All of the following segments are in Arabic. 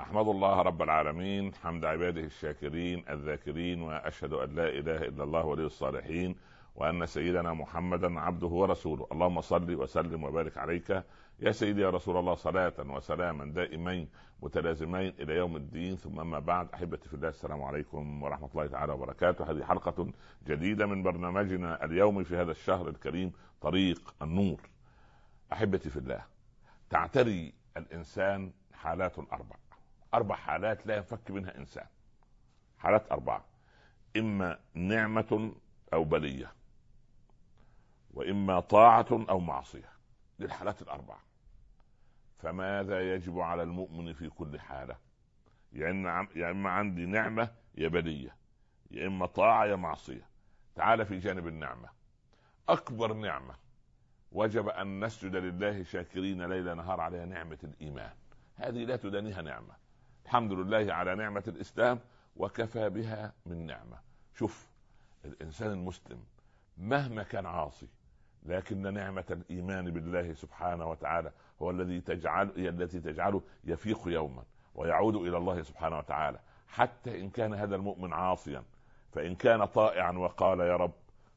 أحمد الله رب العالمين حمد عباده الشاكرين الذاكرين وأشهد أن لا إله إلا الله ولي الصالحين وأن سيدنا محمدا عبده ورسوله. اللهم صل وسلم وبارك عليك. يا سيدي يا رسول الله صلاة وسلاما دائمين متلازمين إلى يوم الدين. ثم أما بعد أحبتي في الله السلام عليكم ورحمة الله تعالى وبركاته. هذه حلقة جديدة من برنامجنا اليومي في هذا الشهر الكريم طريق النور. أحبتي في الله تعتري الإنسان حالات أربع أربع حالات لا ينفك منها إنسان. حالات أربعة. إما نعمة أو بلية. وإما طاعة أو معصية. دي الحالات الأربعة. فماذا يجب على المؤمن في كل حالة؟ يا إما يا إما عندي نعمة يا بلية. يا إما طاعة يا معصية. تعال في جانب النعمة. أكبر نعمة. وجب أن نسجد لله شاكرين ليل نهار عليها نعمة الإيمان. هذه لا تدانيها نعمة. الحمد لله على نعمة الإسلام وكفى بها من نعمة. شوف الإنسان المسلم مهما كان عاصي لكن نعمة الإيمان بالله سبحانه وتعالى هو الذي تجعل التي تجعله يفيق يوما ويعود إلى الله سبحانه وتعالى. حتى إن كان هذا المؤمن عاصيا فإن كان طائعا وقال يا رب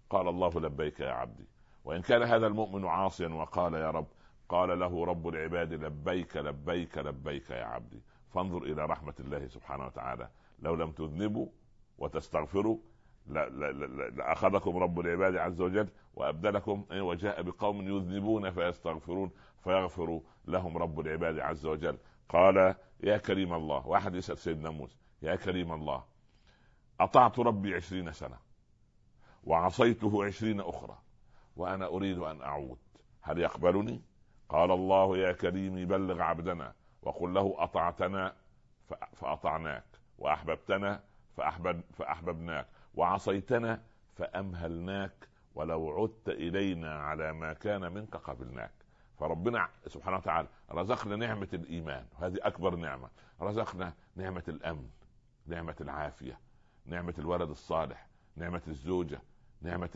قال الله لبيك يا عبدي. وإن كان هذا المؤمن عاصيا وقال يا رب قال له رب العباد لبيك لبيك لبيك يا عبدي. فانظر إلى رحمة الله سبحانه وتعالى. لو لم تذنبوا وتستغفروا لأخذكم رب العباد عز وجل وأبدلكم إيه، وجاء بقوم يذنبون فيستغفرون فيغفر لهم رب العباد عز وجل. قال يا كريم الله. واحد يسأل سيدنا موسى يا كريم الله أطعت ربي عشرين سنة وعصيته عشرين أخرى وأنا أريد أن أعود هل يقبلني؟ قال الله يا كريم بلغ عبدنا وقل له أطعتنا؟ فأطعناك. وأحببتنا؟ فأحبب فأحببناك. وعصيتنا؟ فأمهلناك. ولو عدت إلينا على ما كان منك قبلناك. فربنا سبحانه وتعالى رزقنا نعمة الإيمان. وهذه أكبر نعمة. رزقنا نعمة الأمن نعمة العافية نعمة الولد الصالح نعمة الزوجة نعمة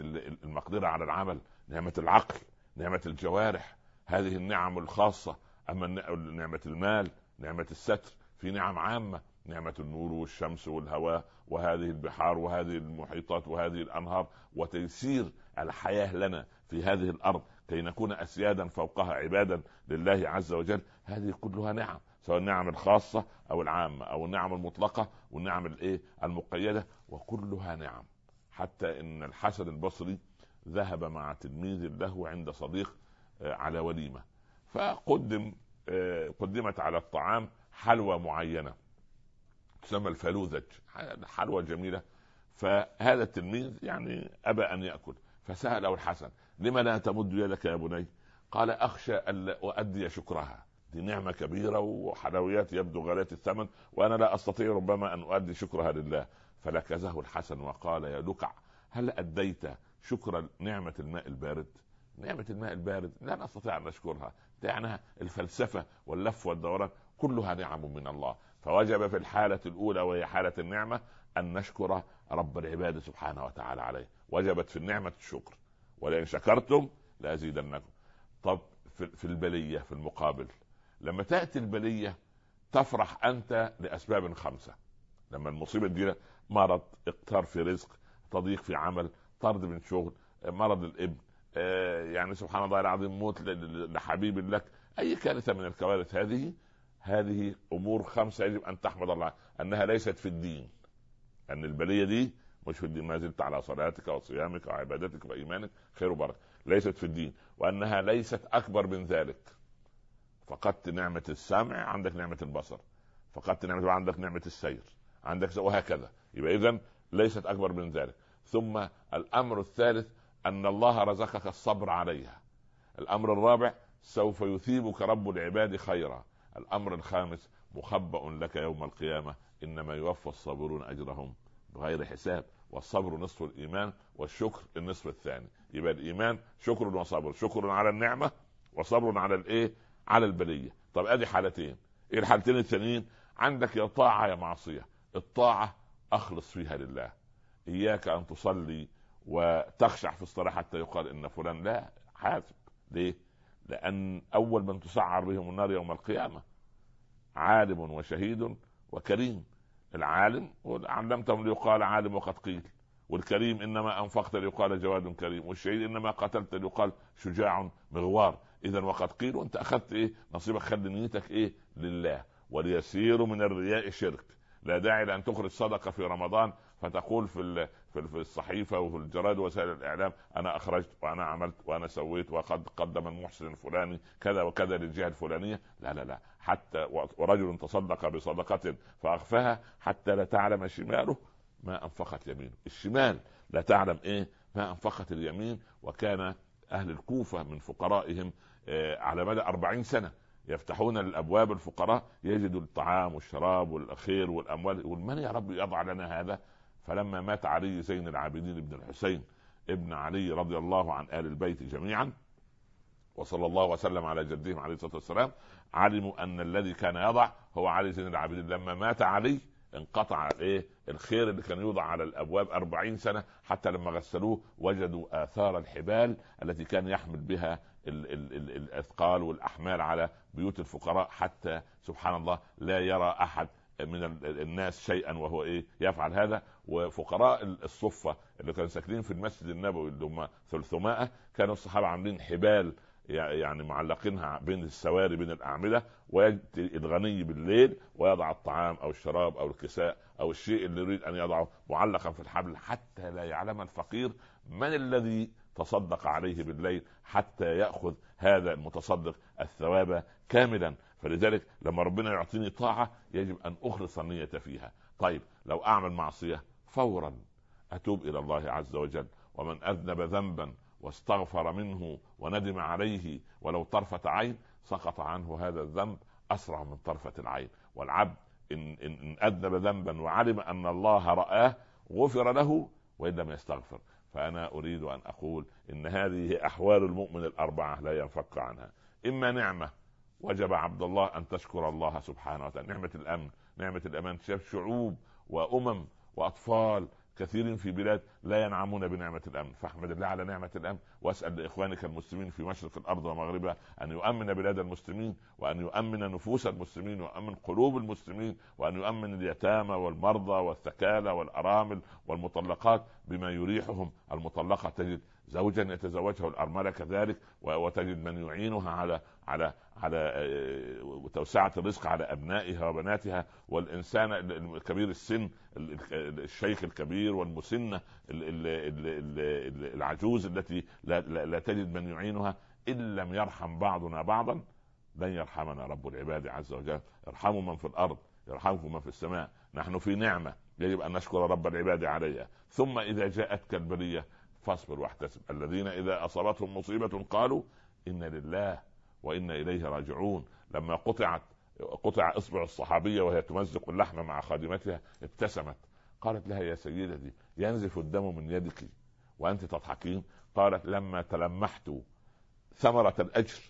المقدرة على العمل نعمة العقل نعمة الجوارح. هذه النعم الخاصة أما نعمة المال نعمة الستر في نعم عامة نعمة النور والشمس والهواء وهذه البحار وهذه المحيطات وهذه الأنهار وتيسير الحياة لنا في هذه الأرض كي نكون أسيادا فوقها عبادا لله عز وجل. هذه كلها نعم سواء النعم الخاصة أو العامة أو النعم المطلقة والنعم الإيه؟ المقيدة وكلها نعم. حتى إن الحسن البصري ذهب مع تلميذ له عند صديق آه، على وليمة. فقدم آه، قدمت على الطعام حلوى معينة تسمى الفلوذج حلوى جميلة. فهذا التلميذ يعني أبى أن يأكل. فسأله الحسن لما لا تمد يدك يا بني؟ قال أخشى الا أؤدي شكرها. دي نعمة كبيرة وحلويات يبدو غاليه الثمن وأنا لا أستطيع ربما أن أؤدي شكرها لله. فلكزه الحسن وقال يا لكع هل أديت شكر نعمة الماء البارد؟ نعمة الماء البارد لا نستطيع أن نشكرها يعني الفلسفة واللف والدوران كلها نعم من الله. فوجب في الحالة الأولى وهي حالة النعمة أن نشكر رب العباد سبحانه وتعالى عليه. وجبت في النعمة الشكر. ولئن شكرتم لأزيدنكم. طب في البلية في المقابل لما تأتي البلية تفرح أنت لأسباب خمسة. لما المصيبة تجينا مرض اقتار في رزق تضييق في عمل طرد من شغل مرض الابن يعني سبحان الله العظيم موت لحبيب لك. أي كارثة من الكوارث هذه؟ هذه أمور خمسة يجب أن تحمد الله أنها ليست في الدين. أن البلية دي مش في الدين. ما زلت على صلاتك وصيامك وعبادتك وإيمانك. خير وبركة. ليست في الدين. وأنها ليست أكبر من ذلك. فقدت نعمة السمع عندك نعمة البصر. فقدت نعمة عندك نعمة السير. عندك وهكذا. يبقى اذا ليست أكبر من ذلك. ثم الأمر الثالث أن الله رزقك الصبر عليها. الأمر الرابع سوف يثيبك رب العباد خيرا. الأمر الخامس مخبأ لك يوم القيامة. إنما يوفى الصابرون أجرهم بغير حساب. والصبر نصف الإيمان والشكر النصف الثاني. يبقى الإيمان شكر وصبر. شكر على النعمة وصبر على الإيه؟ على البلية. طب أدي حالتين. إيه الحالتين الثانيين؟ عندك يا طاعة يا معصية. الطاعة أخلص فيها لله. إياك أن تصلي وتخشع في الصلاة حتى يقال إن فلان لا حاسب. ليه؟ لأن أول من تسعر بهم النار يوم القيامة عالم وشهيد وكريم. العالم علمتهم ليقال عالم وقد قيل. والكريم إنما أنفقت ليقال جواد كريم. والشهيد إنما قتلت ليقال شجاع مغوار. اذا وقد قيل وأنت أخذت إيه؟ نصيبك خلي نيتك إيه؟ لله. وليسير من الرياء شرك. لا داعي لأن تخرج صدقة في رمضان فتقول في في الصحيفة وفي الجرائد وسائل الإعلام أنا أخرجت وأنا عملت وأنا سويت وقد قدم المحسن الفلاني كذا وكذا للجهة الفلانية. لا لا لا. حتى ورجل تصدق بصدقة فأخفاها حتى لا تعلم شماله ما أنفقت يمينه. الشمال لا تعلم إيه؟ ما أنفقت اليمين. وكان أهل الكوفة من فقرائهم آه، على مدى أربعين سنة يفتحون الأبواب الفقراء يجدوا الطعام والشراب والخير والأموال. يقول من يا رب يضع لنا هذا؟ فلما مات علي زين العابدين بن الحسين ابن علي رضي الله عن آل البيت جميعا وصلى الله وسلم على جدهم عليه الصلاة والسلام علموا أن الذي كان يضع هو علي زين العابدين. لما مات علي انقطع إيه الخير اللي كان يوضع على الأبواب أربعين سنة حتى لما غسلوه وجدوا آثار الحبال التي كان يحمل بها ال ال ال الأثقال والأحمال على بيوت الفقراء حتى سبحان الله لا يرى أحد من الناس شيئا وهو إيه؟ يفعل هذا. وفقراء الصفة اللي كانوا ساكنين في المسجد النبوي اللي هم ثلثمائه كانوا الصحابة عاملين حبال يعني معلقينها بين السواري بين الأعمدة ويأتي الغني بالليل ويضع الطعام أو الشراب أو الكساء أو الشيء اللي يريد أن يضعه معلقا في الحبل حتى لا يعلم الفقير من الذي تصدق عليه بالليل حتى يأخذ هذا المتصدق الثواب كاملا. فلذلك لما ربنا يعطيني طاعة يجب أن أخلص النية فيها. طيب لو أعمل معصية فورا أتوب إلى الله عز وجل. ومن أذنب ذنبا واستغفر منه وندم عليه ولو طرفة عين سقط عنه هذا الذنب أسرع من طرفة العين. والعبد إن, إن أذنب ذنبا وعلم أن الله رآه غفر له وإن لم يستغفر. فأنا أريد أن أقول إن هذه أحوال المؤمن الأربعة لا ينفك عنها. إما نعمة وجب عبد الله أن تشكر الله سبحانه وتعالى. نعمة الأمن نعمة الأمان. شاف شعوب وأمم وأطفال كثير في بلاد لا ينعمون بنعمة الأمن. فاحمد الله على نعمة الأمن. وأسأل لإخوانك المسلمين في مشرق الأرض ومغربها أن يؤمن بلاد المسلمين وأن يؤمن نفوس المسلمين ويؤمن قلوب المسلمين وأن يؤمن اليتامى والمرضى والثكالى والأرامل والمطلقات بما يريحهم. المطلقة تجد زوجا يتزوجها الأرملة كذلك وتجد من يعينها على على على آه، توسعة الرزق على أبنائها وبناتها. والإنسان الكبير السن الشيخ الكبير والمسنة العجوز التي لا تجد من يعينها. إن لم يرحم بعضنا بعضا لن يرحمنا رب العباد عز وجل. ارحموا من في الأرض يرحمكم من في السماء. نحن في نعمة يجب أن نشكر رب العباد عليها. ثم إذا جاءتك البلية فاصبر واحتسب. الذين إذا أصابتهم مصيبة قالوا إن لله وأنا إليه راجعون. لما قطعت قطع إصبع الصحابية وهي تمزق اللحم مع خادمتها ابتسمت. قالت لها يا سيدتي ينزف الدم من يدك وأنت تضحكين؟ قالت لما تلمحت ثمرة الأجر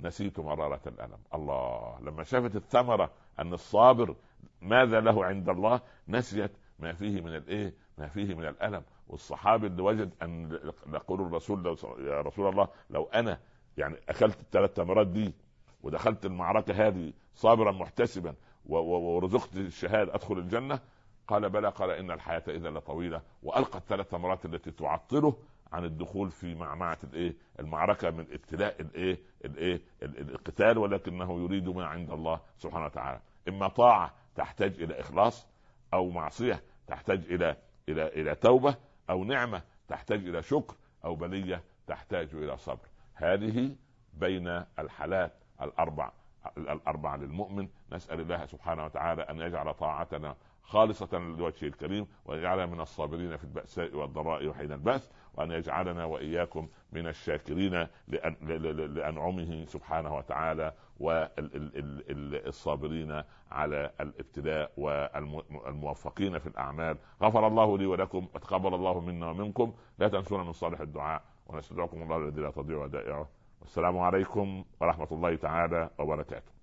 نسيت مرارة الألم. الله لما شافت الثمرة أن الصابر ماذا له عند الله نسيت ما فيه من الإيه؟ ما فيه من الألم. والصحابي اللي وجد أن يقول الرسول يا رسول الله لو أنا يعني أكلت الثلاث تمرات دي ودخلت المعركة هذه صابرا محتسبا ورزقت الشهادة أدخل الجنة قال بلى قال إن الحياة اذا لطويلة. وألقى الثلاث تمرات التي تعطله عن الدخول في معمعة الإيه؟ المعركة من ابتلاء الإيه؟ الإيه؟ القتال ولكنه يريد ما عند الله سبحانه وتعالى. إما طاعة تحتاج إلى إخلاص أو معصية تحتاج إلى إلى إلى توبة أو نعمة تحتاج إلى شكر أو بلية تحتاج إلى صبر. هذه بين الحالات الأربع الأربع للمؤمن. نسأل الله سبحانه وتعالى أن يجعل طاعتنا خالصة لوجهه الكريم وأن يجعلنا من الصابرين في البأساء والضراء وحين البأس وأن يجعلنا وإياكم من الشاكرين لأنعمه سبحانه وتعالى والصابرين على الابتلاء والموفقين في الأعمال. غفر الله لي ولكم وتقبل الله منا ومنكم. لا تنسونا من صالح الدعاء ونستدعكم الله الذي لا تضيع ودائعه. والسلام عليكم ورحمة الله تعالى وبركاته.